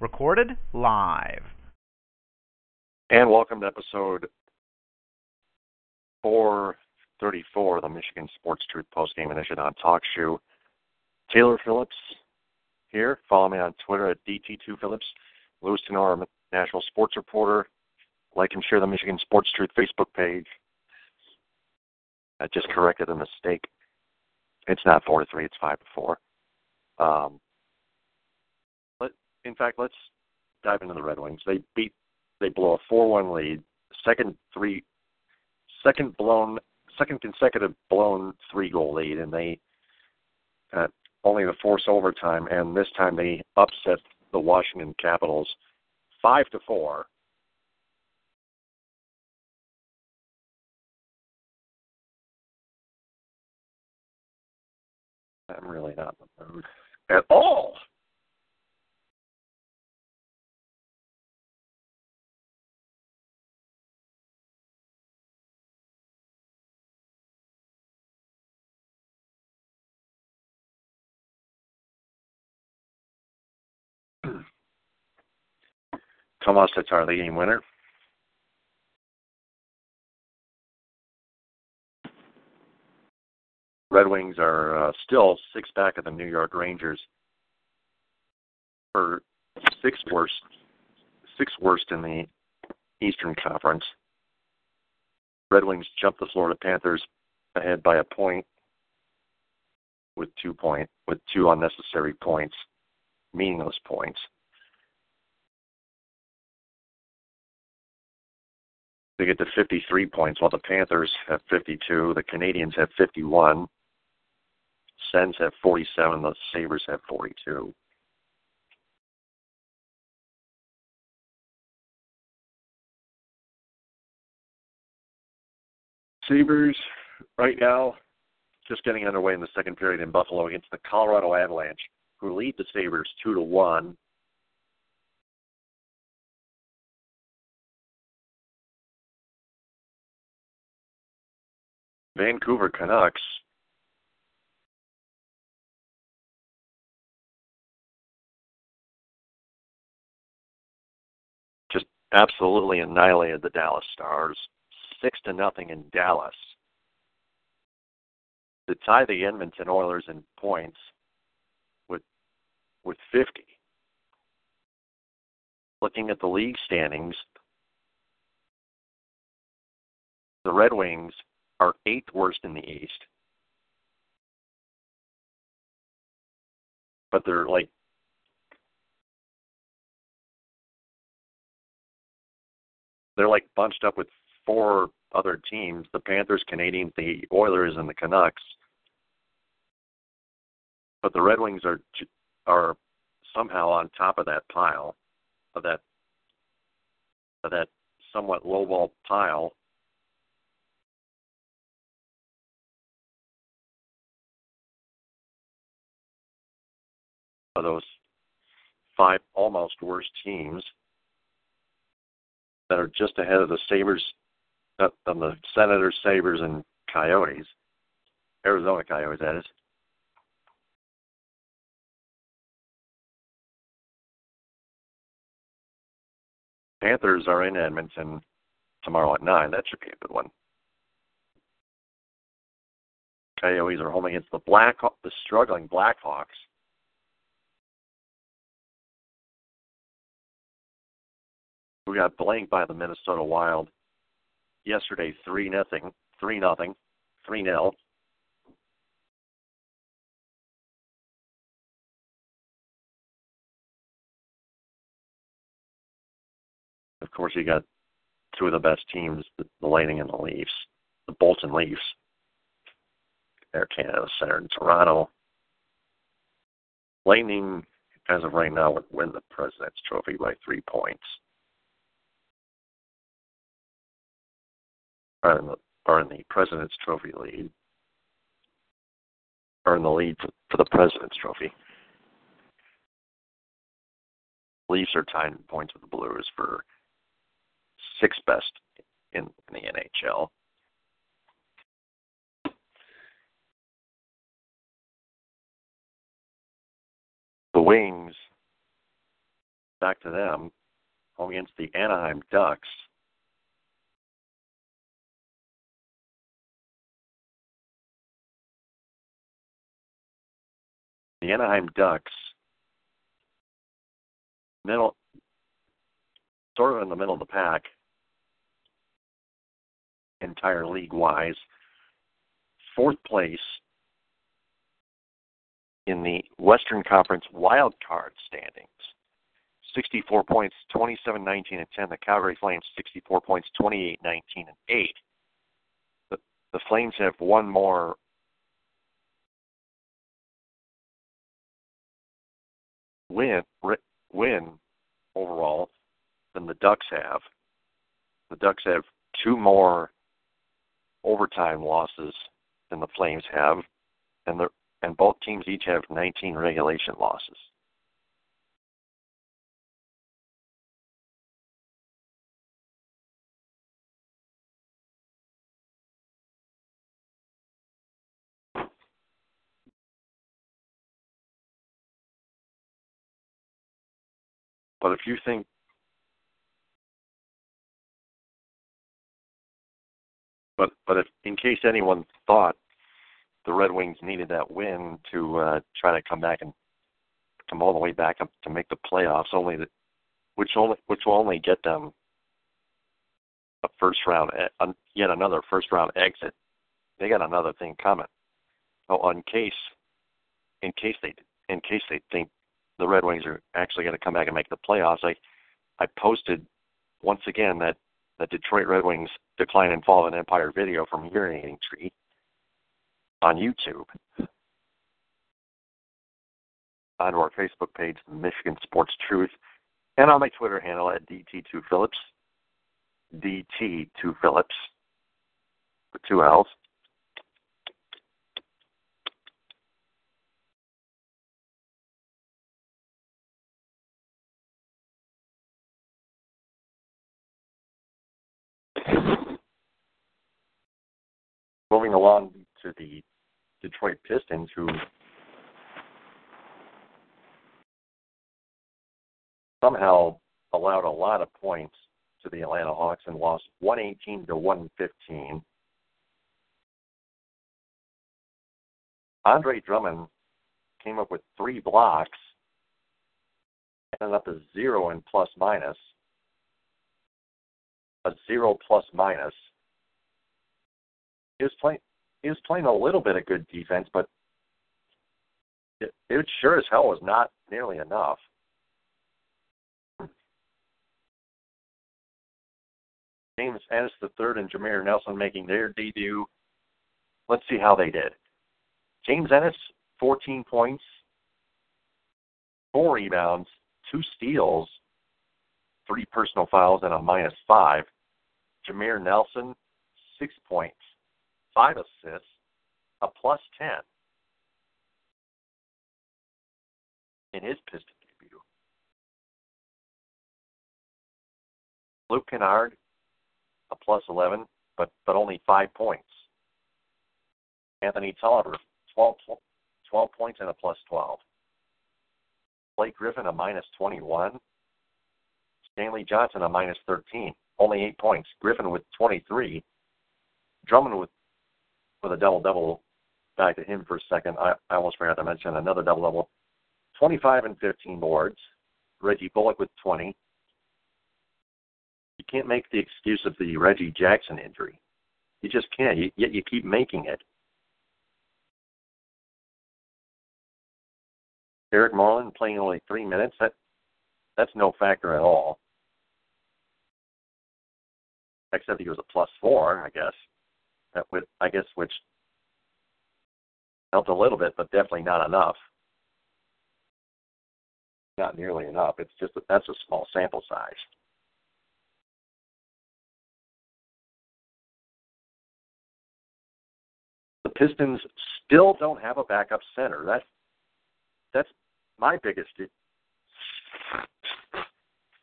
Recorded live. And welcome to episode 434 of the Michigan Sports Truth Postgame Edition on Talk Shoe. Taylor Phillips here. Follow me on Twitter at DT2Phillips. Louis Tenor, National Sports Reporter. Like and share the Michigan Sports Truth Facebook page. I just corrected a mistake. It's not 4 to 3, it's 5 to 4. Um, in fact, let's dive into the Red Wings. They beat, they blow a 4-1 lead. Second three, second blown, second consecutive blown three-goal lead, and they uh, only the force overtime, and this time they upset the Washington Capitals five to four. I'm really not in the mood at all. Tomas Tatar, the game winner. Red Wings are uh, still six back of the New York Rangers for sixth worst, sixth worst in the Eastern Conference. Red Wings jumped the Florida Panthers ahead by a point with two point with two unnecessary points, meaningless points. They get to 53 points, while the Panthers have 52. The Canadiens have 51. Sens have 47. The Sabres have 42. Sabres right now just getting underway in the second period in Buffalo against the Colorado Avalanche, who lead the Sabres two to one. Vancouver Canucks just absolutely annihilated the Dallas Stars, six to nothing in Dallas. To tie the Edmonton Oilers in points with with 50. Looking at the league standings, the Red Wings are eighth worst in the East. But they're like they're like bunched up with four other teams: the Panthers, Canadians, the Oilers, and the Canucks. But the Red Wings are are somehow on top of that pile, of that of that somewhat lowball pile, of those five almost worst teams that are just ahead of the Sabres, uh, the Senators, Sabres, and Coyotes, Arizona Coyotes, that is. Panthers are in Edmonton tomorrow at nine. That should be a good one. Coyotes are home against the Black, the struggling Blackhawks. Who got blanked by the Minnesota Wild yesterday, three nothing, three nothing, three nil. Of course, you got two of the best teams, the, the Lightning and the Leafs, the Bolton Leafs. Air Canada Center in Toronto. Lightning, as of right now, would win the President's Trophy by three points. Are in the, are in the President's Trophy lead, are in the lead for, the President's Trophy. Leafs are tied in points with the Blues for sixth best in, in the NHL. The Wings back to them, home against the Anaheim Ducks. The Anaheim Ducks, middle, sort of in the middle of the pack, entire league wise. Fourth place in the Western Conference wild card standings. 64 points, 27 19 and 10. The Calgary Flames 64 points, 28 19 and 8. The, the Flames have one more win win overall than the Ducks have. The Ducks have two more overtime losses than the Flames have, and the and both teams each have 19 regulation losses. But if you think but but if in case anyone thought the Red Wings needed that win to uh, try to come back and come all the way back up to make the playoffs, only that which only which will only get them a first round yet another first round exit. They got another thing coming. Oh, in case in case they in case they think the Red Wings are actually going to come back and make the playoffs, I I posted once again that the Detroit Red Wings decline and fall of an empire video from Urinating Tree on YouTube. Onto our Facebook page, Michigan Sports Truth, and on my Twitter handle at DT2Phillips, DT2Phillips, with two L's. Moving along to the Detroit Pistons, who somehow allowed a lot of points to the Atlanta Hawks and lost 118 to 115. Andre Drummond came up with three blocks, ended up a zero in plus minus, a zero plus minus. He was playing he was playing a little bit of good defense, but it, it sure as hell was not nearly enough. James Ennis the third and Jameer Nelson making their debut. Let's see how they did. James Ennis, 14 points, four rebounds, two steals, three personal fouls, and a minus five. Jameer Nelson, six points, five assists, a plus 10 in his Piston debut. Luke Kennard, a plus 11, but, but only five points. Anthony Tolliver, 12, 12 points and a plus 12. Blake Griffin, a minus 21. Stanley Johnson, a minus 13. Only eight points. Griffin with 23. Drummond with with a double double. Back to him for a second. I, I almost forgot to mention another double double. 25 and 15 boards. Reggie Bullock with 20. You can't make the excuse of the Reggie Jackson injury. You just can't. You, yet you keep making it. Eric Moreland playing only three minutes. That that's no factor at all. Except he was a plus four, I guess that would, I guess, which helped a little bit, but definitely not enough. Not nearly enough. It's just that that's a small sample size. The Pistons still don't have a backup center. That's that's my biggest.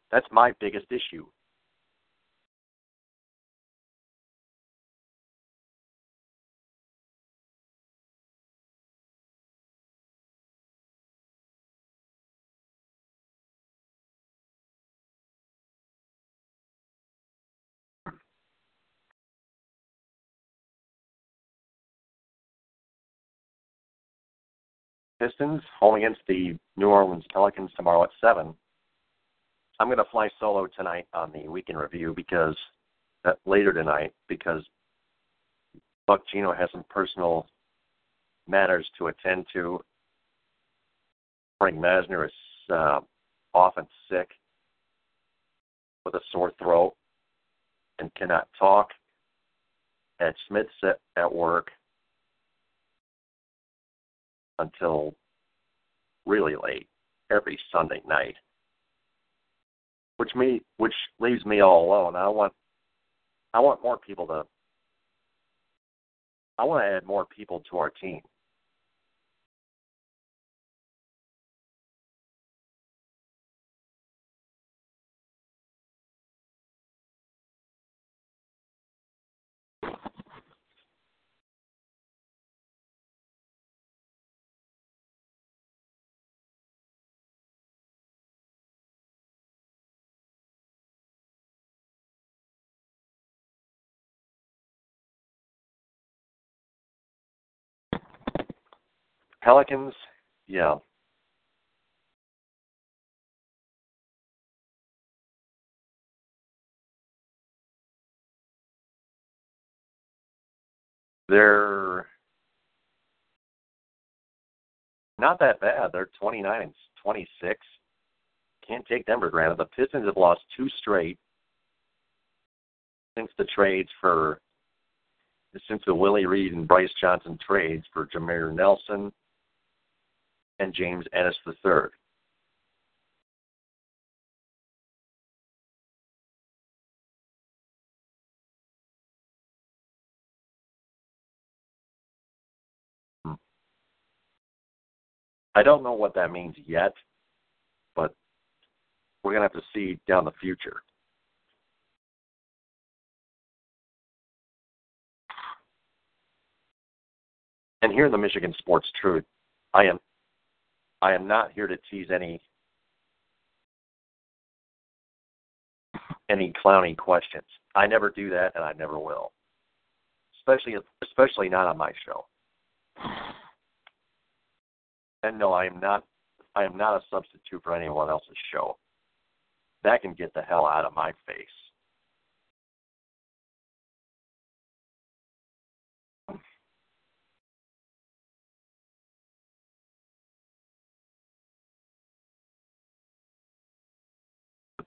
That's my biggest issue. Pistons home against the New Orleans Pelicans tomorrow at seven. I'm going to fly solo tonight on the weekend review because uh, later tonight because Buck Gino has some personal matters to attend to. Frank Masner is uh, often sick with a sore throat and cannot talk. Ed Smith's at, at work until really late every Sunday night, which me which leaves me all alone. I want I want more people to I want to add more people to our team. Pelicans, yeah. They're not that bad. They're 29 and 26. Can't take them for granted. The Pistons have lost two straight since the trades for since the Willie Reed and Brice Johnson trades for Jameer Nelson and James Ennis III. I don't know what that means yet, but we're going to have to see down the future. And here in the Michigan Sports Truth, I am I am not here to tease any any clowny questions. I never do that, and I never will. Especially especially not on my show. And no, I am not. I am not a substitute for anyone else's show. That can get the hell out of my face.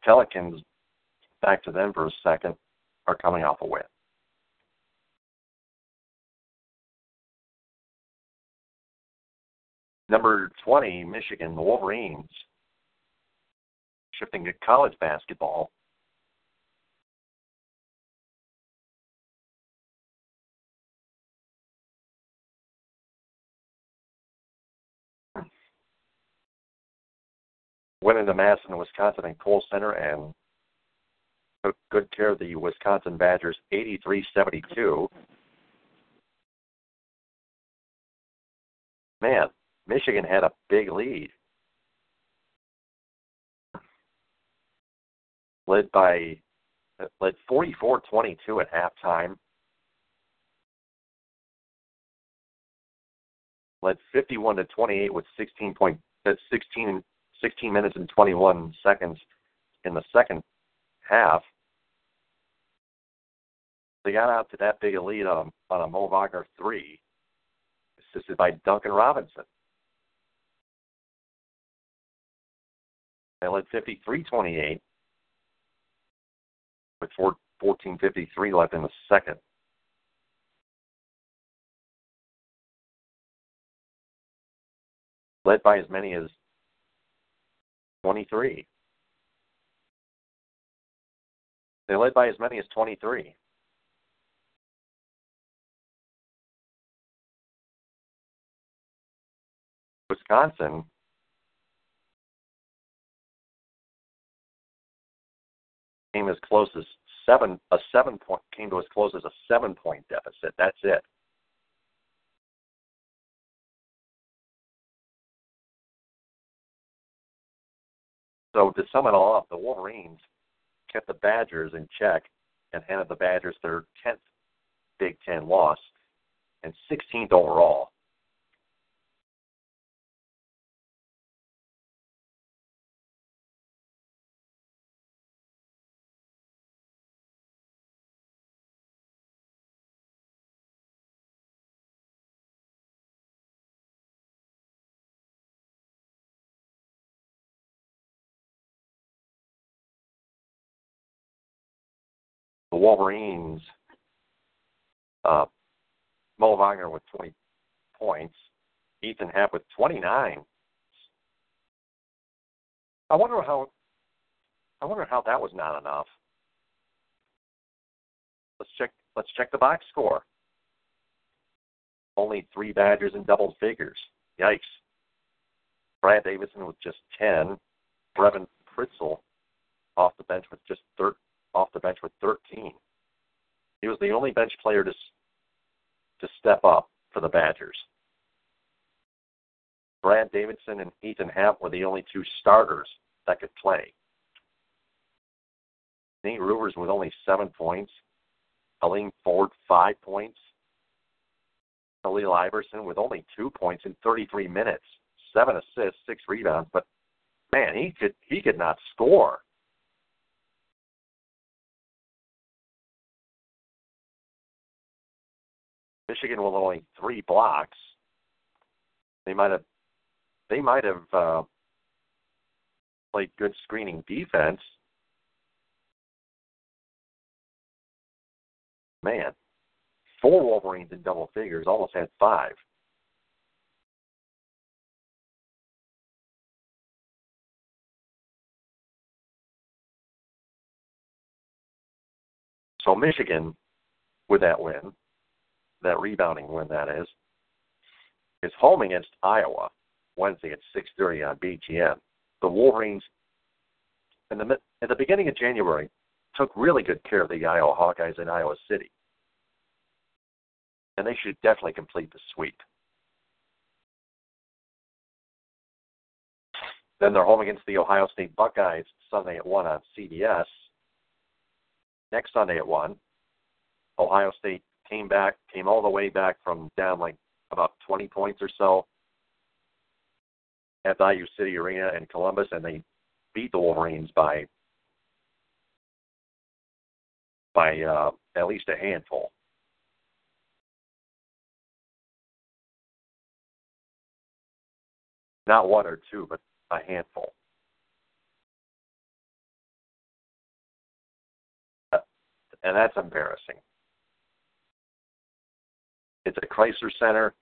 Pelicans, back to them for a second, are coming off a win. Number 20, Michigan, the Wolverines. Shifting to college basketball. Went into Madison, Wisconsin, and Kohl Center and took good care of the Wisconsin Badgers 83 72. Man, Michigan had a big lead. Led by led 44-22 at halftime. Led 51 to 28 with 16 point uh, 16 16 minutes and 21 seconds in the second half. They got out to that big a lead on, on a Mo Wagner three, assisted by Duncan Robinson. They led 53-28 with 14:53 left in the second. Led by as many as 23. They led by as many as 23. Wisconsin came as close as seven a seven point came to as close as a seven point deficit. That's it. So to sum it all up, the Wolverines kept the Badgers in check and handed the Badgers their tenth Big Ten loss and 16th overall. Wolverines, uh, Mo Wagner with 20 points, Ethan Happ with 29. I wonder how. I wonder how that was not enough. Let's check. Let's check the box score. Only three Badgers in double figures. Yikes. Brad Davison with just 10. Brevin Pritzl off the bench with just 13 only bench player to to step up for the Badgers. Brad Davison and Ethan Happ were the only two starters that could play. Nate Reuvers with only seven points. Aleem Ford, five points. Khalil Iverson with only two points in 33 minutes, seven assists, six rebounds. But man, he could he could not score. Michigan with only three blocks. They might have they might have uh, played good screening defense. Man, four Wolverines in double figures, almost had five. So Michigan, with that win, that rebounding win that is, is home against Iowa Wednesday at 6:30 on BTN. The Wolverines, in the at the beginning of January, took really good care of the Iowa Hawkeyes in Iowa City, and they should definitely complete the sweep. Then they're home against the Ohio State Buckeyes Sunday at one on CBS. Next Sunday at one, Ohio State came back, came all the way back from down like about 20 points or so at Value City Arena in Columbus, and they beat the Wolverines by by uh, at least a handful. Not one or two, but a handful. Uh, and that's embarrassing. It's a Crisler Center.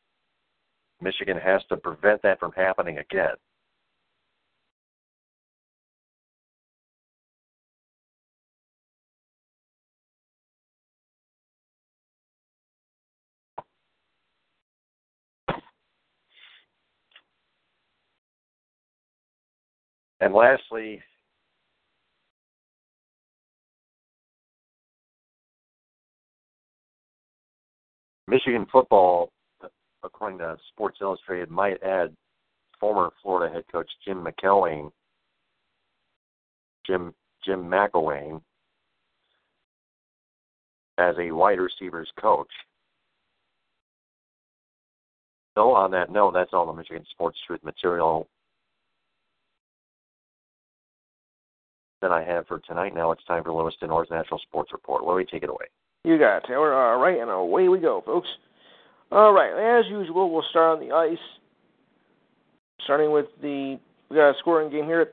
Michigan has to prevent that from happening again. And lastly, Michigan football, according to Sports Illustrated, might add former Florida head coach Jim McElwain, Jim Jim McElwain, as a wide receivers coach. So on that note, that's all the Michigan Sports Truth material that I have for tonight. Now it's time for Lewiston North National Sports Report. Louis, take it away. You got it, Taylor. All right, and away we go, folks. All right, as usual, we'll start on the ice. Starting with the we got a scoring game here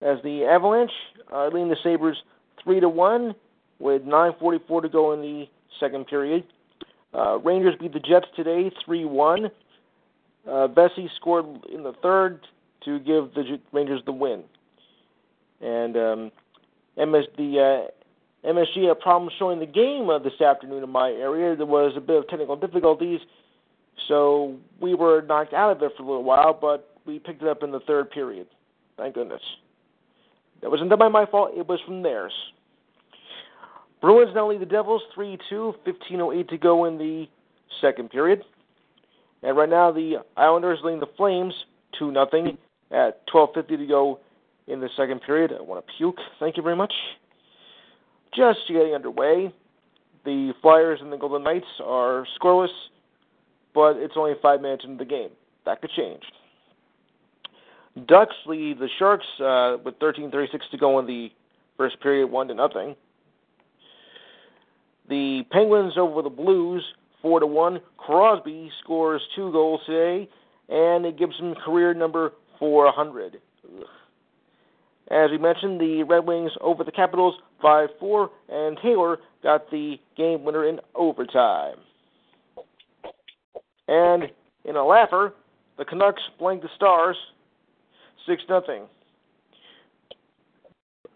as the Avalanche uh, the Sabres three to one with 9:44 to go in the second period. Uh, Rangers beat the Jets today three one. Uh, Vesey scored in the third to give the Rangers the win. And um, MS, the uh, MSG had problems showing the game uh, this afternoon in my area. There was a bit of technical difficulties, so we were knocked out of it for a little while, but we picked it up in the third period. Thank goodness. That wasn't done by my fault, it was from theirs. Bruins now lead the Devils 3 2, 15.08 to go in the second period. And right now, the Islanders leading the Flames 2 0 at 12.50 to go in the second period. I want to puke. Thank you very much just getting underway. The Flyers and the Golden Knights are scoreless, but it's only five minutes into the game. That could change. Ducks lead the Sharks uh, with 13:36 to go in the first period, one to nothing. The Penguins over the Blues, four to one. Crosby scores two goals today, and it gives him career number 400. Ugh. As we mentioned, the Red Wings over the Capitals 5 4, and Taylor got the game winner in overtime. And in a laugher, the Canucks blanked the Stars 6 0.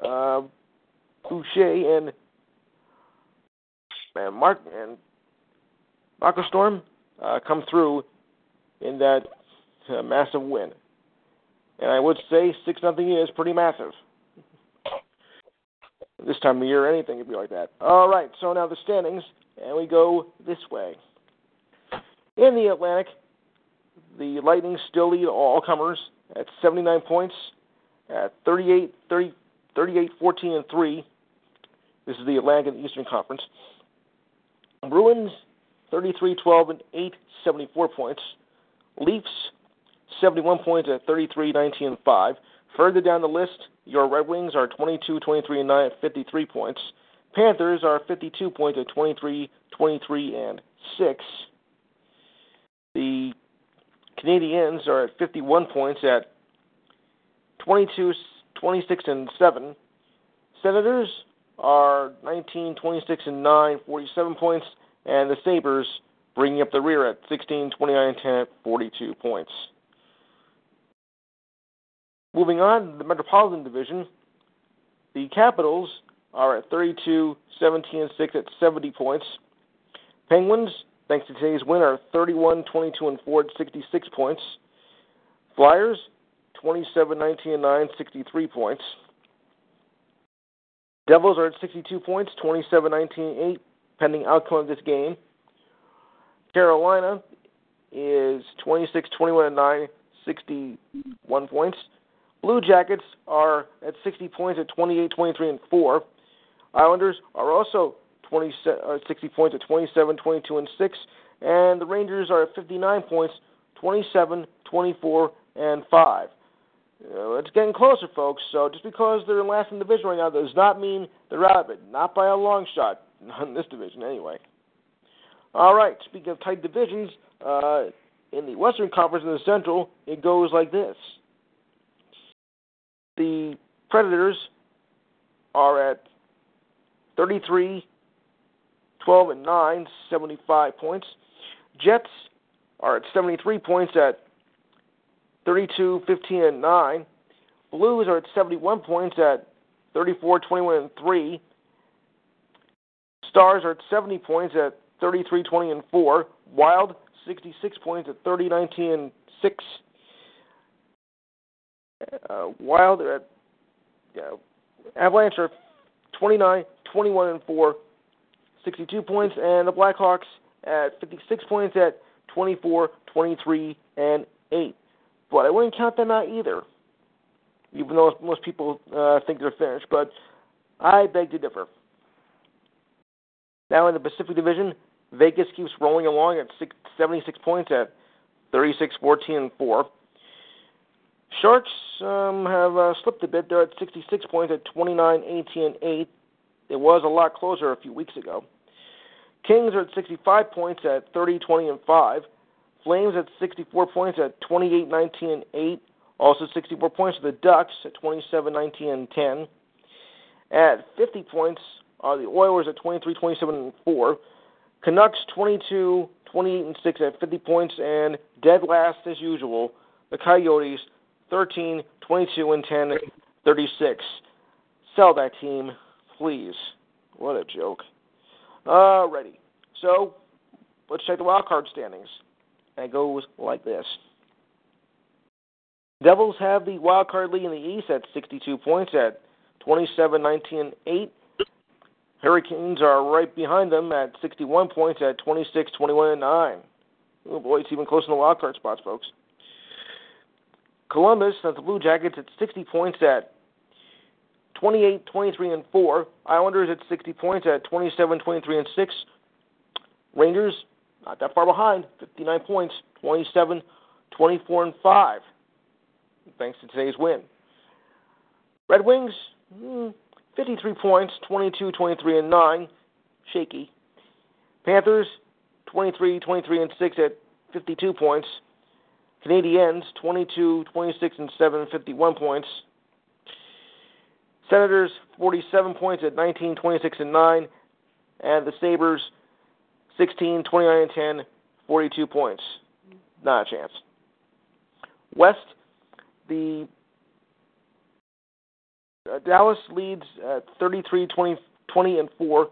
Uh, Boucher and and Mark and Marco Storm uh, come through in that uh, massive win. And I would say six nothing is pretty massive. This time of year, anything could be like that. All right, so now the standings, and we go this way. In the Atlantic, the Lightning still lead all comers at 79 points at 38, 30, 38 14, and 3. This is the Atlantic and Eastern Conference. Bruins 33 12 and 8, 74 points. Leafs 71 points at 33 19 and 5. Further down the list, your Red Wings are 22 23 and 9 at 53 points. Panthers are 52 points at 23 23 and 6. The Canadiens are at 51 points at 22 26 and 7. Senators are 19 26 and 9, 47 points, and the Sabres bringing up the rear at 16 29 10, 42 points. Moving on, the Metropolitan Division, the Capitals are at 32 17 and 6 at 70 points. Penguins, thanks to today's win, are 31 22 and 4 at 66 points. Flyers, 27 19 and 9, 63 points. Devils are at 62 points, 27 19 8, pending outcome of this game. Carolina is 26 21 and 9, 61 points. Blue Jackets are at 60 points at 28 23 and 4. Islanders are also 20, uh, 60 points at 27 22 and 6. And the Rangers are at 59 points, 27 24 and 5. Uh, it's getting closer, folks. So just because they're in last in the division right now does not mean they're out of it. Not by a long shot. Not in this division, anyway. All right. Speaking of tight divisions, uh, in the Western Conference and the Central, it goes like this. The Predators are at 33, 12 and 9, 75 points. Jets are at 73 points at 32, 15 and 9. Blues are at 71 points at 34, 21 and 3. Stars are at 70 points at 33, 20 and 4. Wild 66 points at 30, 19 and 6. Uh, Wild at uh, Avalanche are 29, 21 and 4, 62 points, and the Blackhawks at 56 points at 24, 23 and 8 but I wouldn't count them out either, even though most people uh, think they're finished. But I beg to differ. Now in the Pacific Division, Vegas keeps rolling along at six, 76 points at 36, 14, and 4. Sharks um, have uh, slipped a bit. They're at 66 points at 29, 18, and 8. It was a lot closer a few weeks ago. Kings are at 65 points at 30, 20, and 5. Flames at 64 points at 28, 19, and 8. Also 64 points for the Ducks at 27, 19, and 10. At 50 points are the Oilers at 23, 27, and 4. Canucks 22, 28, and 6 at 50 points. And dead last as usual, the Coyotes 13, 22, and 10, 36. Sell that team, please. What a joke. Uh, Alrighty. So, let's check the wild card standings. And it goes like this. Devils have the wild card lead in the East at 62 points at 27, 19, 8. Hurricanes are right behind them at 61 points at 26, 21, and 9. Oh boy, it's even closer in the wild card spots, folks. Columbus has the Blue Jackets at 60 points at 28, 23, and 4. Islanders at 60 points at 27, 23, and 6. Rangers not that far behind, 59 points, 27, 24, and 5, thanks to today's win. Red Wings, hmm, 53 points, 22, 23, and 9, shaky. Panthers, 23, 23, and 6 at 52 points. Canadiens, 22, 26, and 7, 51 points. Senators 47 points at 19, 26 and 9, and the Sabres 16, 29 and 10, 42 points. Not a chance. West, the uh, Dallas leads at 33, 20, 20 and 4,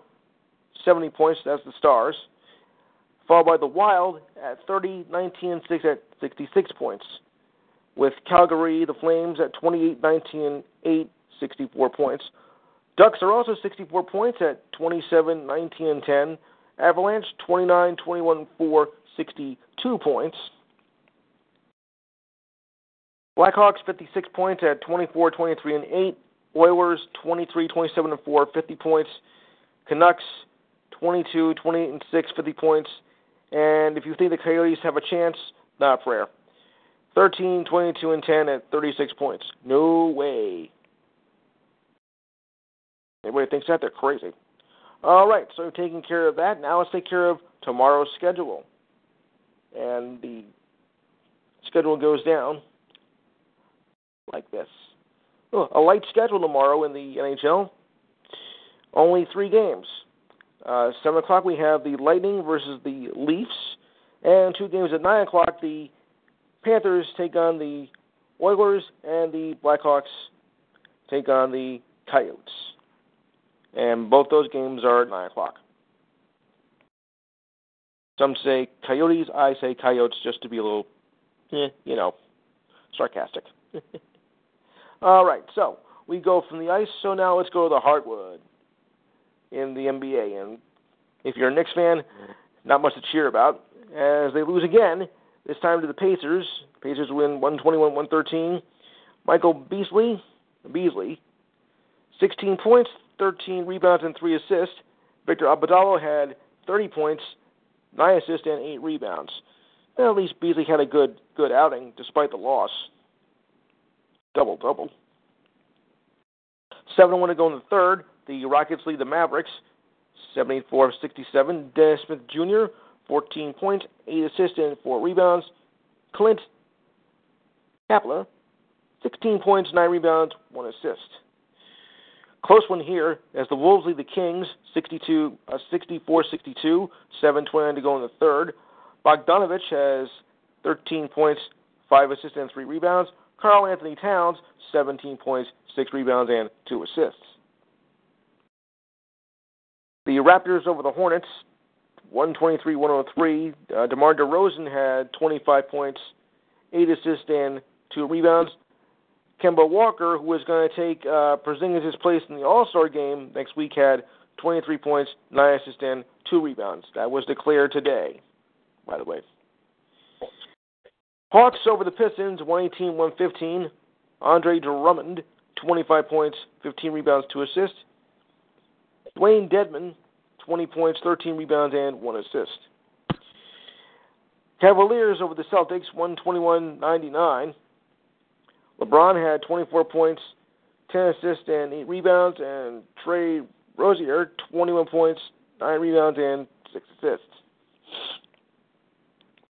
70 points. That's the Stars. Followed by the Wild at 30, 19, 6 at 66 points. With Calgary, the Flames at 28, 19, 8, 64 points. Ducks are also 64 points at 27, 19 and 10. Avalanche 29, 21 4, 62 points. Blackhawks 56 points at 24, 23 and 8. Oilers 23, 27 and 4, 50 points. Canucks 22, 28 and 6, 50 points. And if you think the Coyotes have a chance, not prayer. 13, 22 and 10 at 36 points. No way. Anybody thinks that they're crazy. All right, so taking care of that. Now let's take care of tomorrow's schedule. And the schedule goes down like this. Oh, a light schedule tomorrow in the NHL. Only three games. Uh, 7 o'clock, we have the Lightning versus the Leafs. And two games at 9 o'clock, the Panthers take on the Oilers, and the Blackhawks take on the Coyotes. And both those games are at 9 o'clock. Some say Coyotes, I say Coyotes just to be a little, eh, you know, sarcastic. All right, so we go from the ice, so now let's go to the hardwood in the NBA. And if you're a Knicks fan, not much to cheer about, as they lose again, this time to the Pacers. Pacers win 121 113. Michael Beasley, Beasley, 16 points, 13 rebounds, and 3 assists. Victor Oladipo had 30 points, 9 assists, and 8 rebounds. Well, at least Beasley had a good good outing despite the loss. Double double. 7 1 to go in the third. The Rockets lead the Mavericks 74 67. Dennis Smith Jr., 14 points, 8 assists, and 4 rebounds. Clint Capela, 16 points, 9 rebounds, 1 assist. Close one here as the Wolves lead the Kings 62, uh, 64 62, 7 29 to go in the third. Bogdanovich has 13 points, 5 assists, and 3 rebounds. Karl-Anthony Towns, 17 points, 6 rebounds, and 2 assists. The Raptors over the Hornets, 123 103. Uh, DeMar DeRozan had 25 points, 8 assists, and 2 rebounds. Kemba Walker, who is going to take uh, Porzingis' place in the All Star game next week, had 23 points, 9 assists, and 2 rebounds. That was declared today, by the way. Hawks over the Pistons, 118 115. Andre Drummond, 25 points, 15 rebounds, 2 assists. Dewayne Dedmon, 20 points, 13 rebounds, and 1 assist. Cavaliers over the Celtics, 121 99. LeBron had 24 points, 10 assists, and 8 rebounds, and Trey Rozier, 21 points, 9 rebounds, and 6 assists.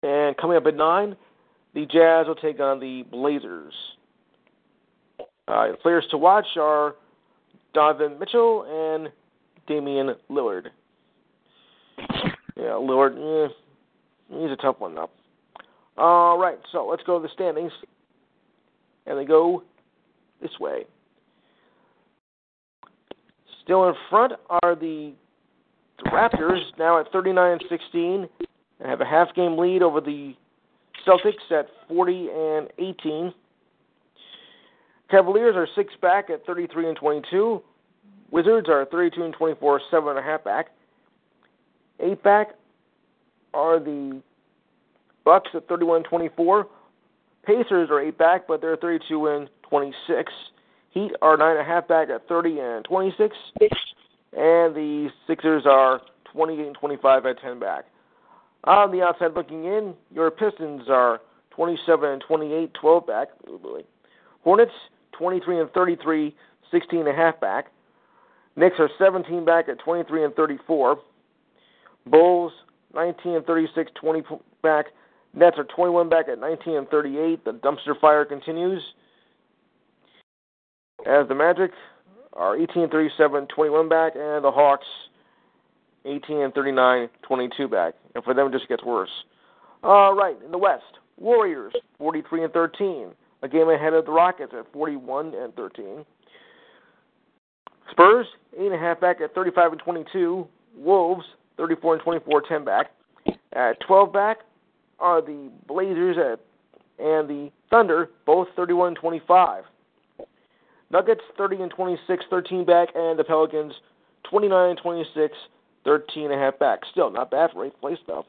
And coming up at 9, the Jazz will take on the Blazers. Uh, players to watch are Donovan Mitchell and Damian Lillard. Yeah, Lillard, eh, he's a tough one, though. All right, so let's go to the standings and they go this way. Still in front are the, Raptors, now at 39 and 16, and have a half game lead over the Celtics at 40 and 18. Cavaliers are six back at 33 and 22. Wizards are 32 and 24, seven and a half back. Eight back are the Bucks at 31 and 24. Pacers are eight back, but they're 32 and 26. Heat are nine and a half back at 30 and 26, and the Sixers are 28 and 25 at 10 back. On the outside looking in, your Pistons are 27 and 28, 12 back. Hornets 23 and 33, 16 and a half back. Knicks are 17 back at 23 and 34. Bulls 19 and 36, 20 back. Nets are 21 back at 19 and 38. The dumpster fire continues. As the Magic are 18 and 37, 21 back, and the Hawks 18 and 39, 22 back. And for them, it just gets worse. All right, in the West, Warriors 43 and 13, a game ahead of the Rockets at 41 and 13. Spurs eight and a half back at 35 and 22. Wolves 34 and 24, 10 back. At 12 back are the Blazers at and the Thunder, both 31 and 25. Nuggets 30 and 26, 13 back, and the Pelicans 29 and 26, 13 and a half back. Still not bad for eighth place though.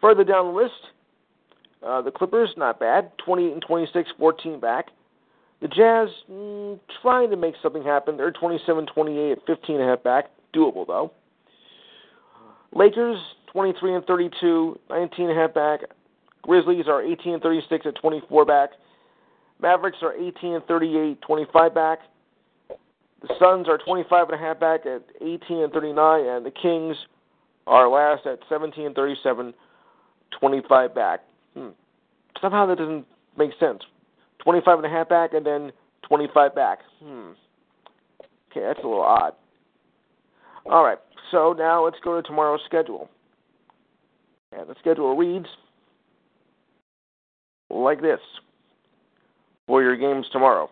Further down the list, uh, the Clippers not bad, 28 and 26, 14 back. The Jazz mm, trying to make something happen. They're 27 28 at 15 and a half back. Doable though. Lakers 23 and 32, 19 and a half back. Grizzlies are 18 and 36 at 24 back. Mavericks are 18 and 38, 25 back. The Suns are 25 and a half back at 18 and 39, and the Kings are last at 17 and 37, 25 back. Hmm. Somehow that doesn't make sense. 25 and a half back and then 25 back. Hmm. Okay, that's a little odd. All right, so now let's go to tomorrow's schedule. And the schedule reads like this for your games tomorrow.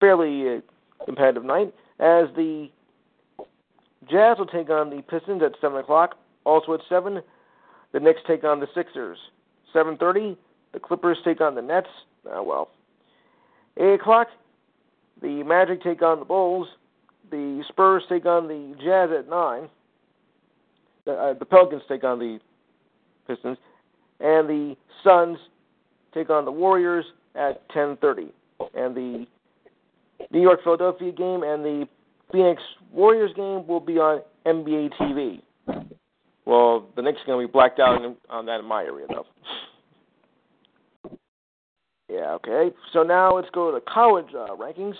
Fairly uh, competitive night as the Jazz will take on the Pistons at 7 o'clock. Also at 7, the Knicks take on the Sixers. 7.30, the Clippers take on the Nets. Uh, well. 8 o'clock, the Magic take on the Bulls. The Spurs take on the Jazz at 9. The, uh, the Pelicans take on the Pistons. And the Suns take on the Warriors at 10:30, and the New York Philadelphia game and the Phoenix Warriors game will be on NBA TV. Well, the Knicks are going to be blacked out on that in my area, though. Yeah, okay. So now let's go to the college uh, rankings.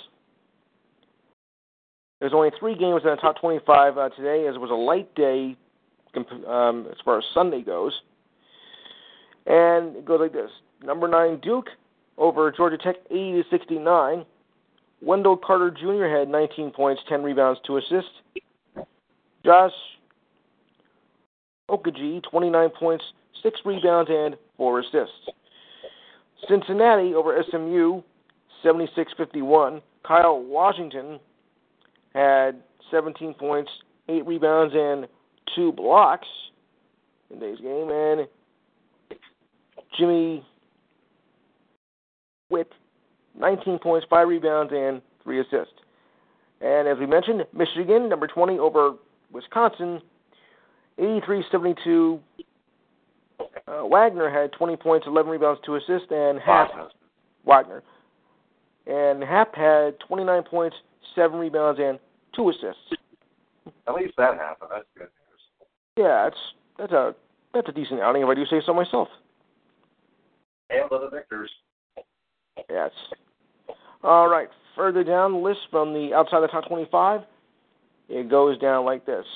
There's only three games in the top 25 uh, today, as it was a light day um, as far as Sunday goes. And it goes like this Number nine, Duke over Georgia Tech, 80 to 69. Wendell Carter Jr. had 19 points, 10 rebounds, 2 assists. Josh Okogie, 29 points, 6 rebounds, and 4 assists. Cincinnati over SMU, 76 51. Kyle Washington had 17 points, 8 rebounds, and 2 blocks in today's game. And Jimmy with 19 points, 5 rebounds, and 3 assists. And as we mentioned, Michigan, number 20 over Wisconsin, 83 72. Uh, Wagner had 20 points, 11 rebounds, 2 assists, and Happ. Wagner. And Happ had 29 points, 7 rebounds, and 2 assists. At least that happened. That's good news. Yeah, that's that's a that's a decent outing if I do say so myself. And the victors. Yes. All right. Further down the list from the outside the top 25, it goes down like this.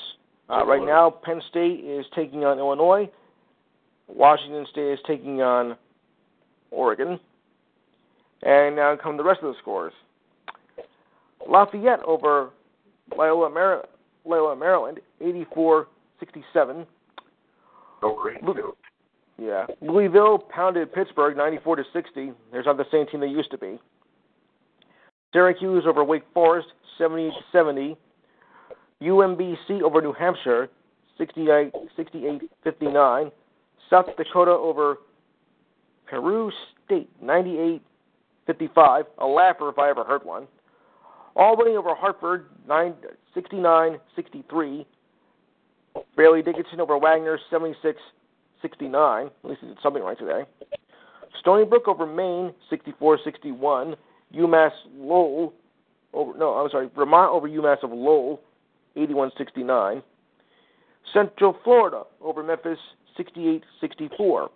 Uh, right now, Penn State is taking on Illinois. Washington State is taking on Oregon. And now come the rest of the scores. Lafayette over Loyola, Mar- Loyola Maryland, 84-67. Oh, great. Lu- yeah, Louisville pounded Pittsburgh 94 to 60. They're not the same team they used to be. Syracuse over Wake Forest 70 to 70. UMBC over New Hampshire 68 59. South Dakota over Peru State 98 55. A lapper if I ever heard one. Albany over Hartford 69 63. Fairleigh Dickinson over Wagner 76 69. At least he did something right today. Stony Brook over Maine, 64-61. UMass Lowell over no, I'm sorry, Vermont over UMass of Lowell, 81-69. Central Florida over Memphis, 68-64.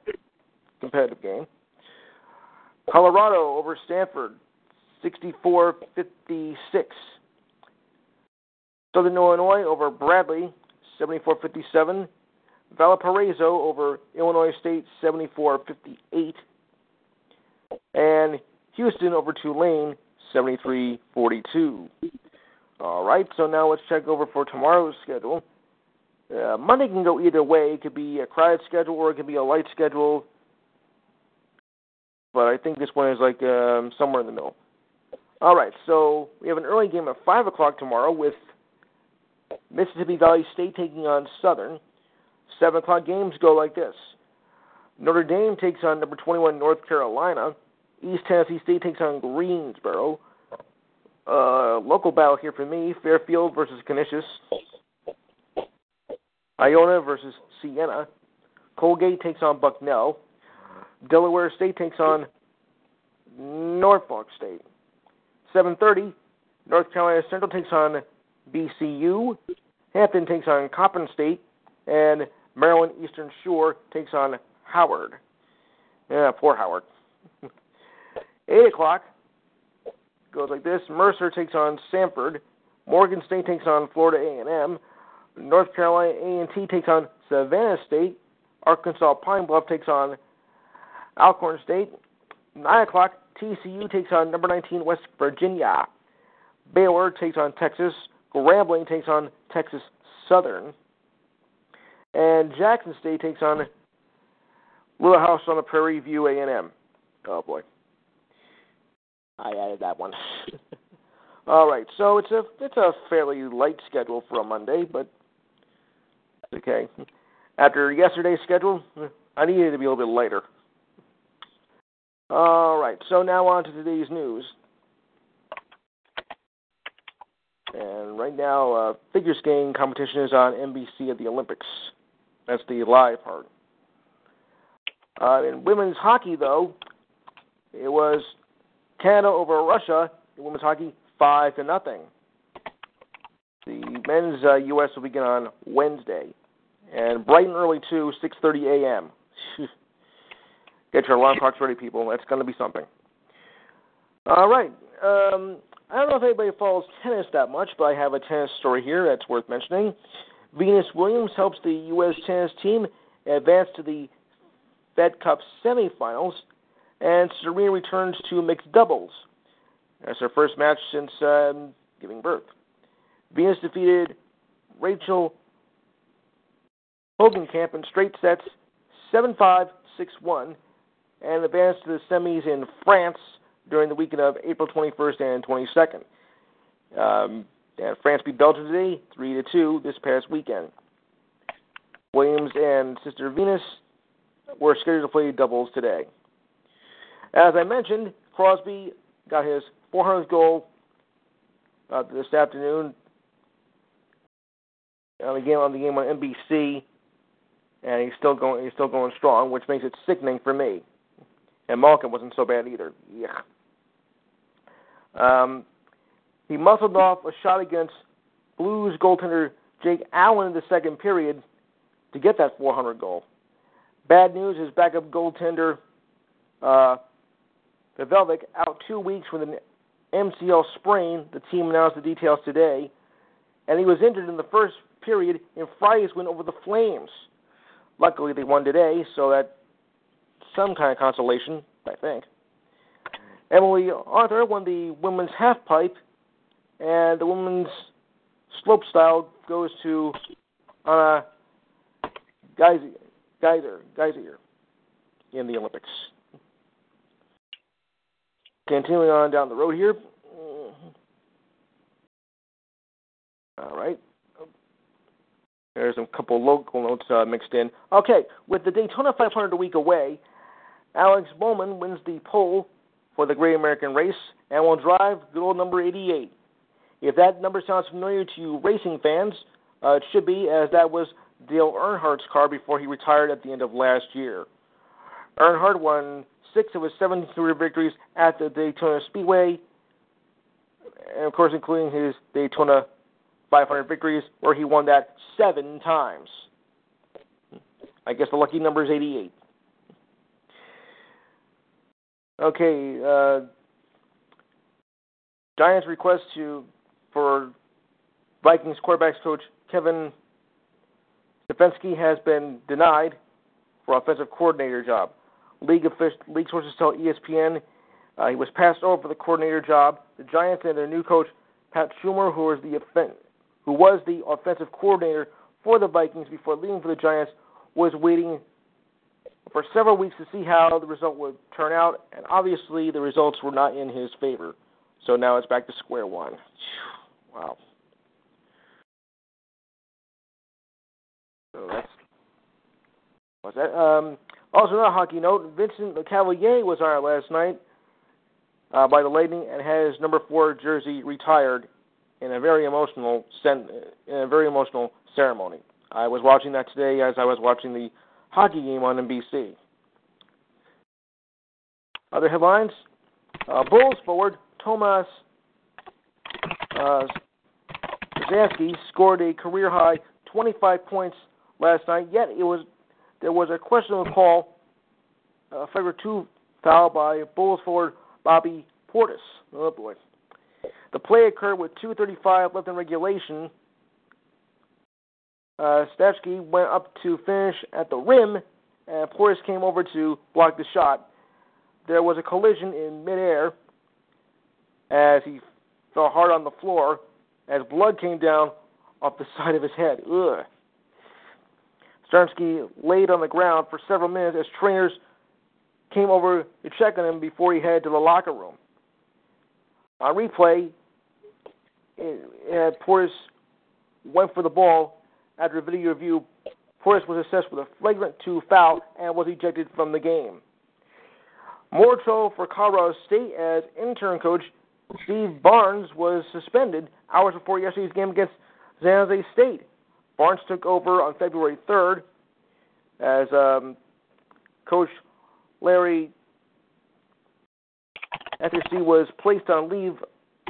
Competitive game. Colorado over Stanford, 64-56. Southern Illinois over Bradley, 74-57. Valparaiso over Illinois State 74 58. And Houston over Tulane 73-42. All right, so now let's check over for tomorrow's schedule. Uh, Monday can go either way. It could be a crowded schedule or it could be a light schedule. But I think this one is like um, somewhere in the middle. All right, so we have an early game at 5 o'clock tomorrow with Mississippi Valley State taking on Southern. 7 o'clock games go like this Notre Dame takes on number 21 North Carolina. East Tennessee State takes on Greensboro. Uh, local battle here for me Fairfield versus Canisius. Iona versus Siena. Colgate takes on Bucknell. Delaware State takes on Norfolk State. 7:30, North Carolina Central takes on BCU. Hampton takes on Coppin State, and Maryland Eastern Shore takes on Howard. Yeah, poor Howard. 8 o'clock goes like this: Mercer takes on Samford. Morgan State takes on Florida A&M. North Carolina A&T takes on Savannah State. Arkansas Pine Bluff takes on Alcorn State. 9 o'clock, TCU takes on number 19 West Virginia. Baylor takes on Texas. Grambling takes on Texas Southern. And Jackson State takes on Little House on the Prairie View A&M. Oh boy, I added that one. All right, so it's a it's a fairly light schedule for a Monday, but okay. After yesterday's schedule, I needed to be a little bit lighter. All right, so now on to today's news. And right now, uh, figure skating competition is on NBC at the Olympics. That's the live part. Uh, in women's hockey, though, it was Canada over Russia in women's hockey, five to nothing. The men's uh, U.S. will begin on Wednesday, and bright and early too, 6:30 a.m. Get your alarm clocks ready, people. That's going to be something. All right. Um, I don't know if anybody follows tennis that much, but I have a tennis story here that's worth mentioning. Venus Williams helps the U.S. tennis team advance to the Fed Cup semifinals, and Serena returns to mixed doubles. That's her first match since um, giving birth. Venus defeated Rachel Hogenkamp in straight sets 7 5, 6 1, and advanced to the semis in France during the weekend of April 21st and 22nd. Um, and France beat Belgium today, 3 to 2 this past weekend. Williams and Sister Venus were scheduled to play doubles today. As I mentioned, Crosby got his 400th goal uh, this afternoon on the game on the game on NBC, and he's still going. He's still going strong, which makes it sickening for me. And Malkin wasn't so bad either. Yeah. Um, he muscled off a shot against Blues goaltender Jake Allen in the second period to get that 400 goal. Bad news: his backup goaltender, uh, out two weeks with an MCL sprain. The team announced the details today, and he was injured in the first period in Friday's win over the Flames. Luckily, they won today, so that some kind of consolation, I think. Emily Arthur won the women's half pipe, and the women's slope style goes to uh, Anna Geyser, Geyser, Geyser in the Olympics. Continuing on down the road here. Mm-hmm. All right. There's a couple local notes uh, mixed in. Okay, with the Daytona 500 a week away, Alex Bowman wins the pole for the Great American Race and will drive good old number 88. If that number sounds familiar to you racing fans, uh, it should be, as that was Dale Earnhardt's car before he retired at the end of last year. Earnhardt won six of his seven career victories at the Daytona Speedway, and of course, including his Daytona 500 victories, where he won that seven times. I guess the lucky number is 88. Okay, uh, Giants request to for Vikings quarterbacks coach Kevin Stefanski has been denied for offensive coordinator job. League official, league sources tell ESPN Uh, he was passed over for the coordinator job. The Giants and their new coach Pat Shurmur, who was the offen- who was the offensive coordinator for the Vikings before leaving for the Giants, was waiting for several weeks to see how the result would turn out, and obviously the results were not in his favor. So now it's back to square one. Wow. So that's what's that? Um, also, on a hockey note, Vincent Lecavalier was honored last night uh, by the Lightning and had his number four jersey retired in a very emotional in a very emotional ceremony. I was watching that today as I was watching the hockey game on NBC. Other headlines: uh, Bulls forward Tomas uh, Zansky scored a career high 25 points last night. Yet it was there was a questionable call, uh, favor two foul by Bulls forward Bobby Portis. Oh boy. The play occurred with 2.35 left in regulation. Uh, went up to finish at the rim, and Portis came over to block the shot. There was a collision in midair as he fell hard on the floor as blood came down off the side of his head. Ugh. Starnsky laid on the ground for several minutes as trainers came over to check on him before he headed to the locker room. On replay, it, Portis went for the ball after a video review. Portis was assessed with a flagrant two foul and was ejected from the game. More trouble for Colorado State as intern coach Steve Barnes was suspended hours before yesterday's game against San Jose State. Barnes took over on February 3rd as um, Coach Larry Eustachy was placed on leave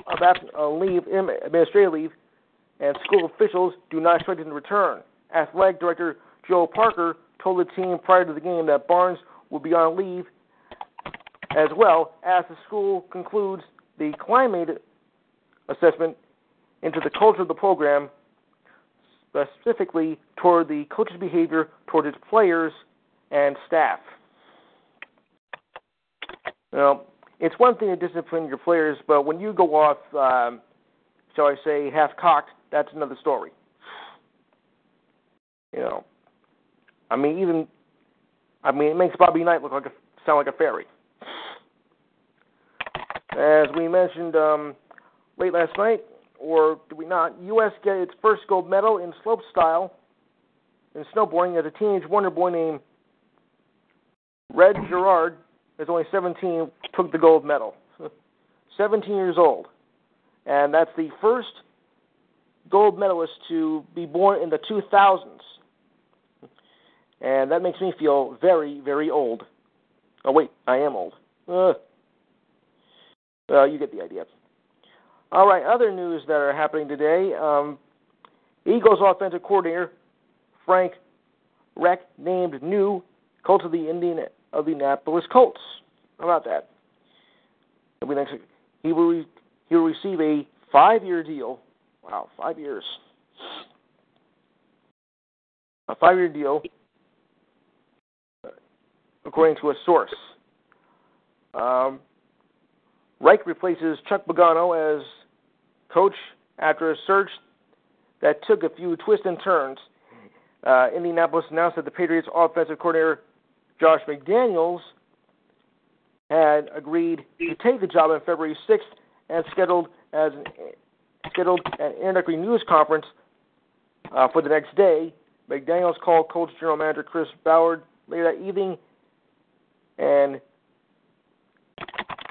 of on uh, leave, administrative leave, and school officials do not expect him to return. Athletic director Joe Parker told the team prior to the game that Barnes will be on leave as well as the school concludes the climate assessment into the culture of the program, specifically toward the coach's behavior toward his players and staff. Now, it's one thing to discipline your players, but when you go off, um, shall I say, half cocked, that's another story. You know, I mean, even, I mean, it makes Bobby Knight look like a sound like a fairy. As we mentioned um, late last night, or did we not? U.S. get its first gold medal in slope style in snowboarding as a teenage wonder boy named Red Gerard is only 17, took the gold medal. 17 years old. And that's the first gold medalist to be born in the 2000s. And that makes me feel very, very old. Oh, wait, I am old. Uh, well, you get the idea. All right, other news that are happening today. Um, Eagles offensive coordinator Frank Reich named new coach of the Indian of the Indianapolis Colts. How about that? next. He will re, he will receive a five-year deal. Wow, five years. A five-year deal, according to a source. Um, Reich replaces Chuck Pagano as coach after a search that took a few twists and turns. Uh, Indianapolis announced that the Patriots' offensive coordinator Josh McDaniels had agreed to take the job on February 6th and scheduled as an, scheduled an introductory news conference uh, for the next day. McDaniels called Colts general manager Chris Ballard later that evening and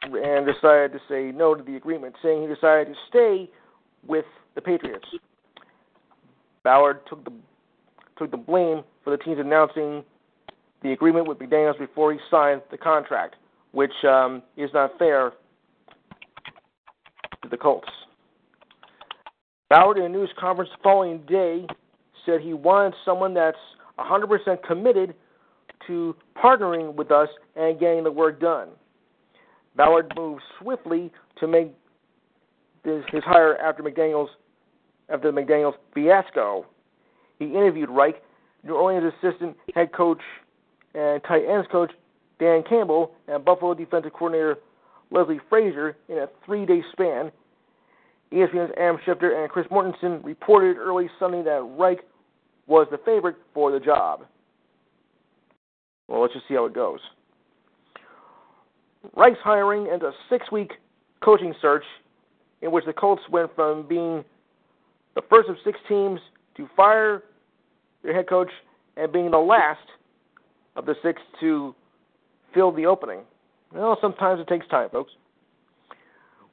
and decided to say no to the agreement, saying he decided to stay with the Patriots. Ballard took the took the blame for the teams announcing the agreement with McDaniels before he signed the contract, which um, is not fair to the Colts. Ballard, in a news conference the following day, said he wanted someone that's 100% committed to partnering with us and getting the work done. Ballard moved swiftly to make this, his hire after McDaniels after the McDaniels fiasco. He interviewed Reich, New Orleans assistant head coach and tight ends coach Dan Campbell, and Buffalo defensive coordinator Leslie Frazier in a three day span. ESPN's Adam Schefter and Chris Mortensen reported early Sunday that Reich was the favorite for the job. Well, let's just see how it goes. Reich's hiring ends a six week coaching search in which the Colts went from being the first of six teams to fire their head coach and being the last of the six to fill the opening. Well, sometimes it takes time, folks.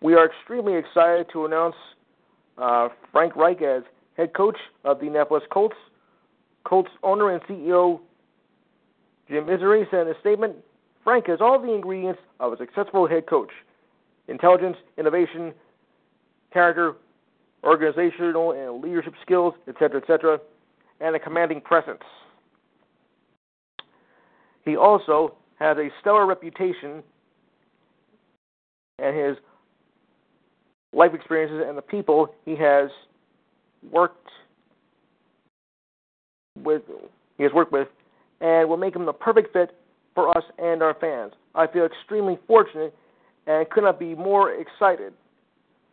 We are extremely excited to announce uh, Frank Reich as head coach of the Indianapolis Colts. Colts owner and CEO Jim Irsay said in a statement, Frank has all the ingredients of a successful head coach intelligence, innovation, character, organizational and leadership skills, etc., etc., and a commanding presence. He also has a stellar reputation, and his life experiences and the people he has worked with, he has worked with, and will make him the perfect fit for us and our fans. I feel extremely fortunate and could not be more excited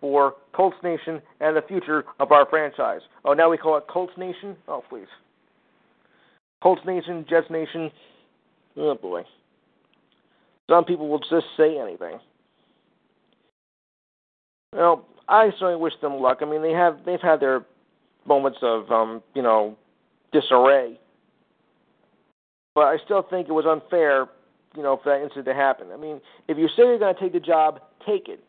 for Colts Nation and the future of our franchise. Oh, now we call it Colts Nation? Oh, please. Colts Nation, Jets Nation. Oh, boy. Some people will just say anything. Well, I certainly wish them luck. I mean, they have they've had their moments of um, you know disarray, but I still think it was unfair, you know, for that incident to happen. I mean, if you say you're going to take the job, take it.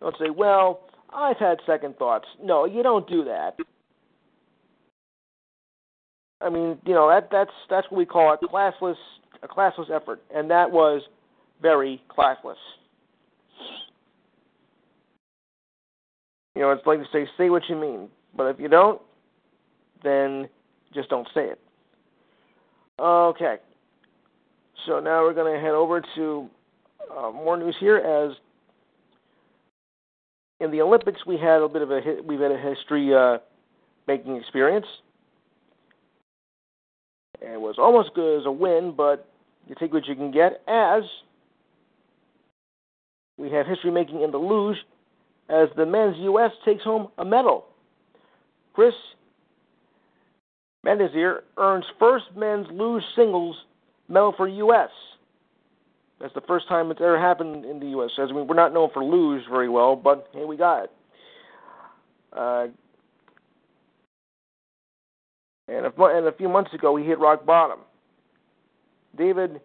Don't say, well, I've had second thoughts. No, you don't do that. I mean, you know, that that's that's what we call a classless a classless effort, and that was very classless. You know, it's like to say, say what you mean. But if you don't, then just don't say it. Okay. So now we're going to head over to uh, more news here. As in the Olympics, we had a bit of a we've had a history uh, making experience. It was almost good as a win, but you take what you can get. As we have history making in the luge as the men's U.S. takes home a medal. Chris Mendazir earns first men's luge singles medal for U.S. That's the first time it's ever happened in the U.S. As I mean, we're not known for luge very well, but hey, we got it. Uh, and, a, and a few months ago, he hit rock bottom. David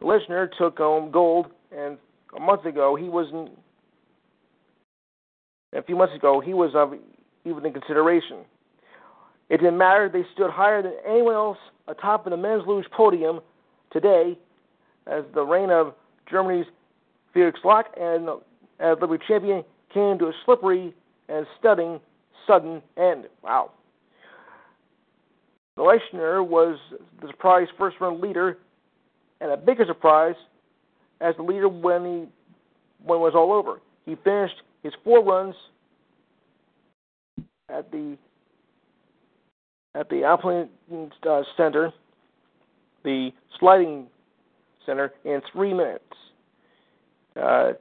Lischner took home gold, and a month ago he wasn't. a few months ago he was of even in consideration. It didn't matter; they stood higher than anyone else atop of the men's luge podium today, as the reign of Germany's Felix Loch and as the champion came to a slippery and stunning sudden end. Wow. Leishner was the surprise first run leader, and a bigger surprise as the leader when he when it was all over. He finished his four runs at the at the Alpine uh, Center, the sliding center, in three minutes uh,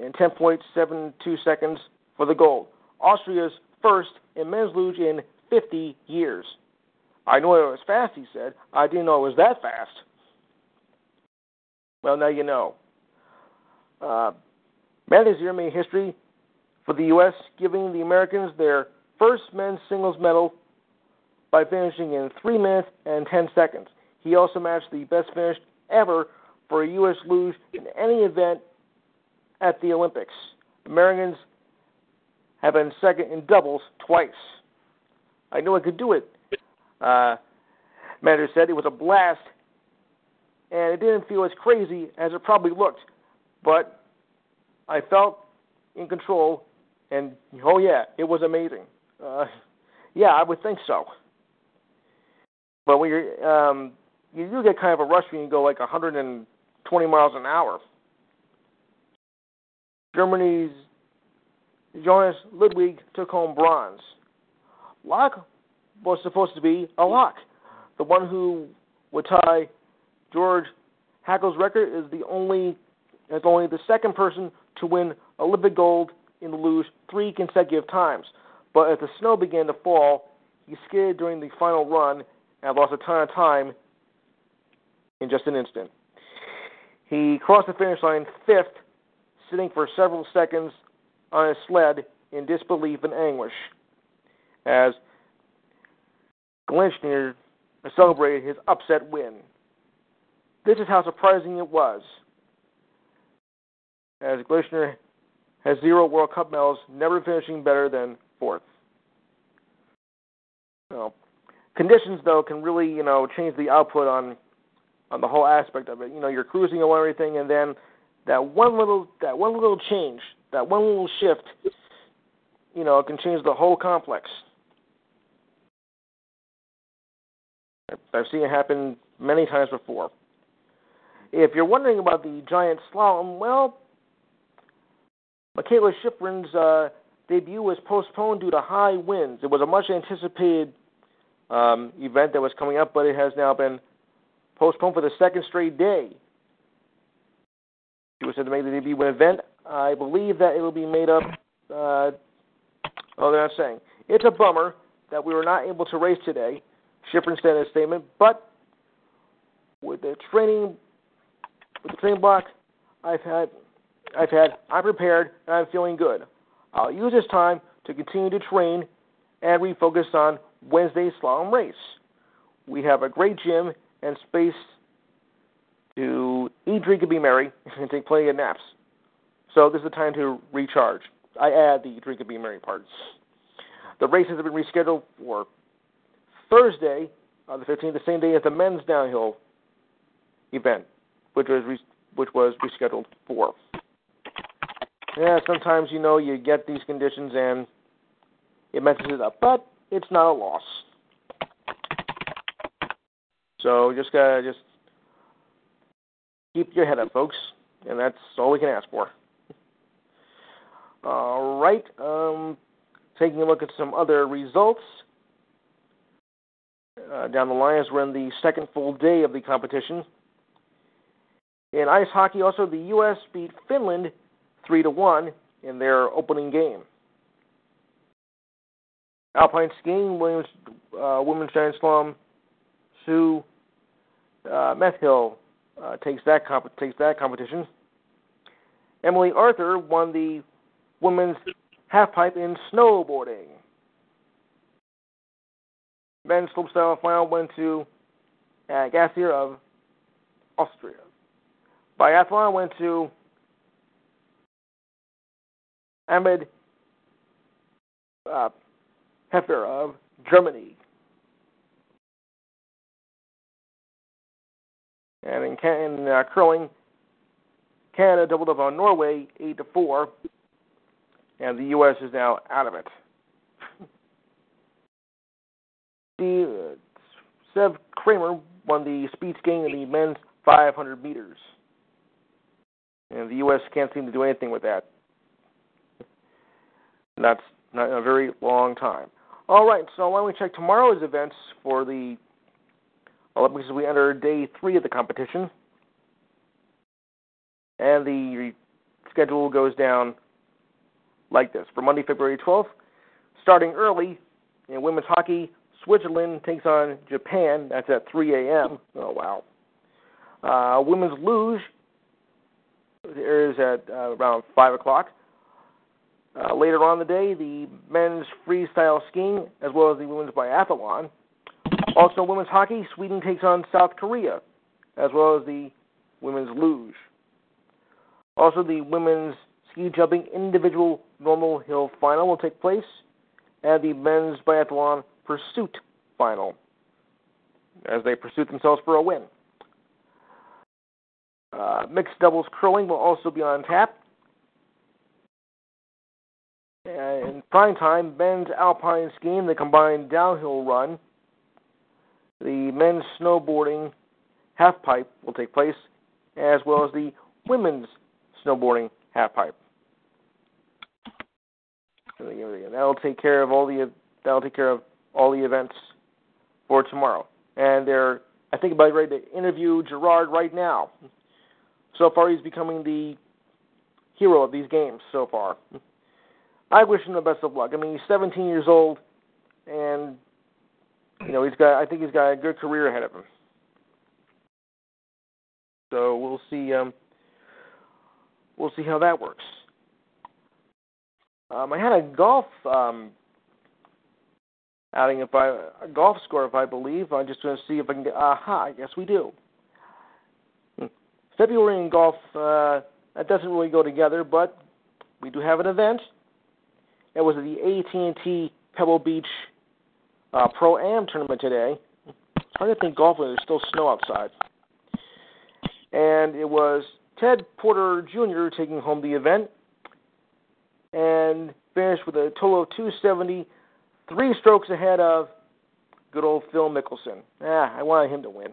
and 10.72 seconds for the gold. Austria's first in men's luge in 50 years. I know it was fast, he said. I didn't know it was that fast. Well, now you know. Uh, Mendazir made history for the U.S., giving the Americans their first men's singles medal by finishing in 3 minutes and 10 seconds. He also matched the best finish ever for a U.S. luge in any event at the Olympics. Americans have been second in doubles twice. I knew I could do it. Uh, Mander said it was a blast, and it didn't feel as crazy as it probably looked, but I felt in control, and oh yeah, it was amazing. Uh, yeah, I would think so. But when you're, um, you do get kind of a rush when you go like 120 miles an hour. Germany's Jonas Ludwig took home bronze. Loch was supposed to be a lock. The one who would tie George Hackl's record is the only is only the second person to win Olympic gold in the luge three consecutive times. But as the snow began to fall, he skidded during the final run and lost a ton of time in just an instant. He crossed the finish line fifth, sitting for several seconds on his sled in disbelief and anguish as Gleichner celebrated his upset win. This is how surprising it was, as Gleichner has zero World Cup medals, never finishing better than fourth. Conditions though can really you know change the output on on the whole aspect of it. You know, you're cruising and everything, and then that one little that one little change, that one little shift, you know, can change the whole complex. I've seen it happen many times before. If you're wondering about the giant slalom, well, Mikaela Shiffrin's uh, debut was postponed due to high winds. It was a much anticipated um, event that was coming up, but it has now been postponed for the second straight day. She was said to make the debut event. I believe that it will be made up. Uh, oh, they're not saying. It's a bummer that we were not able to race today. Shiffrin said in a statement, but with the training, with the training block I've had, I've had, I'm prepared and I'm feeling good. I'll use this time to continue to train and refocus on Wednesday's slalom race. We have a great gym and space to eat, drink, and be merry, and take plenty of naps. So this is the time to recharge. I add the drink and be merry parts. The races have been rescheduled for Thursday, uh, the 15th, the same day as the men's downhill event, which was re- which was rescheduled for. Yeah, sometimes you know you get these conditions and it messes it up, but it's not a loss. So just gotta just keep your head up, folks, and that's all we can ask for. All right, um, taking a look at some other results uh, down the line as we're in the second full day of the competition. In ice hockey, also the U.S. beat Finland three to one in their opening game. Alpine skiing, Williams uh, women's giant slalom, Sue uh, Methill uh, takes that comp- takes that competition. Emily Arthur won the women's halfpipe in snowboarding. Men's slopestyle final went to uh, Gasser of Austria. Biathlon went to Ahmed uh, of Germany. And in, in uh, curling, Canada doubled up on Norway eight to four, and the U.S. is now out of it. the uh, Sven Kramer won the speed skiing in the men's 500 meters, and the U.S. can't seem to do anything with that. And that's not a very long time. All right, so why don't we check tomorrow's events for the Olympics as we enter day three of the competition. And the schedule goes down like this. For Monday, February 12th, starting early in women's hockey, Switzerland takes on Japan. That's at 3 a.m. Oh, wow. Uh, women's luge is at uh, around 5 o'clock. Uh, later on the day, the men's freestyle skiing as well as the women's biathlon also, women's hockey, Sweden takes on South Korea, as well as the women's luge. Also, the women's ski jumping individual normal hill final will take place, and the men's biathlon pursuit final, as they pursue themselves for a win. Uh, mixed doubles curling will also be on tap. In prime time, men's alpine skiing, the combined downhill run, the men's snowboarding half pipe will take place, as well as the women's snowboarding half pipe. That'll take care of all the that'll take care of all the events for tomorrow. And they're I think about ready to interview Gerard right now. So far, he's becoming the hero of these games so far. I wish him the best of luck. I mean, he's 17 years old, and you know he's got. I think he's got a good career ahead of him. So we'll see. Um, we'll see how that works. Um, I had a golf um, outing, if I a golf score, if I believe. I'm just going to see if I can. Aha! Yes, we do. February in golf uh, that doesn't really go together, but we do have an event. It was the AT&T Pebble Beach uh, Pro Am tournament today. It's hard to think golf when there's still snow outside. And it was Ted Potter Jr. taking home the event and finished with a total of 270, three strokes ahead of good old Phil Mickelson. Ah, I wanted him to win.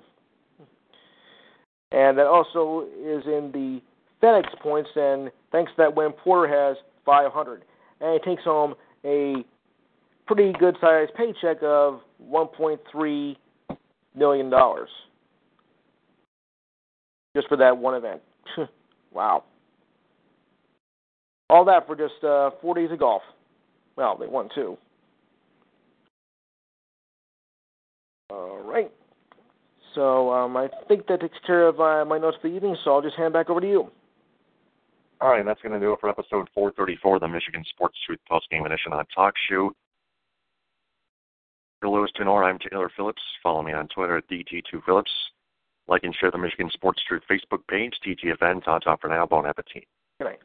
And that also is in the FedEx points, and thanks to that win, Potter has 500. And he takes home a pretty good sized paycheck of $1.3 million just for that one event. wow. All that for just uh, four days of golf. Well, they won two. All right. So um, I think that takes care of uh, my notes for the evening, so I'll just hand back over to you. All right, and that's going to do it for episode 434 of the Michigan Sports Truth Postgame Edition on Talk Shoe. For Louis Tenor, I'm Taylor Phillips. Follow me on Twitter at DT2Phillips. Like and share the Michigan Sports Truth Facebook page, TTFN. Ta ta for now. Bon appetit. Good night.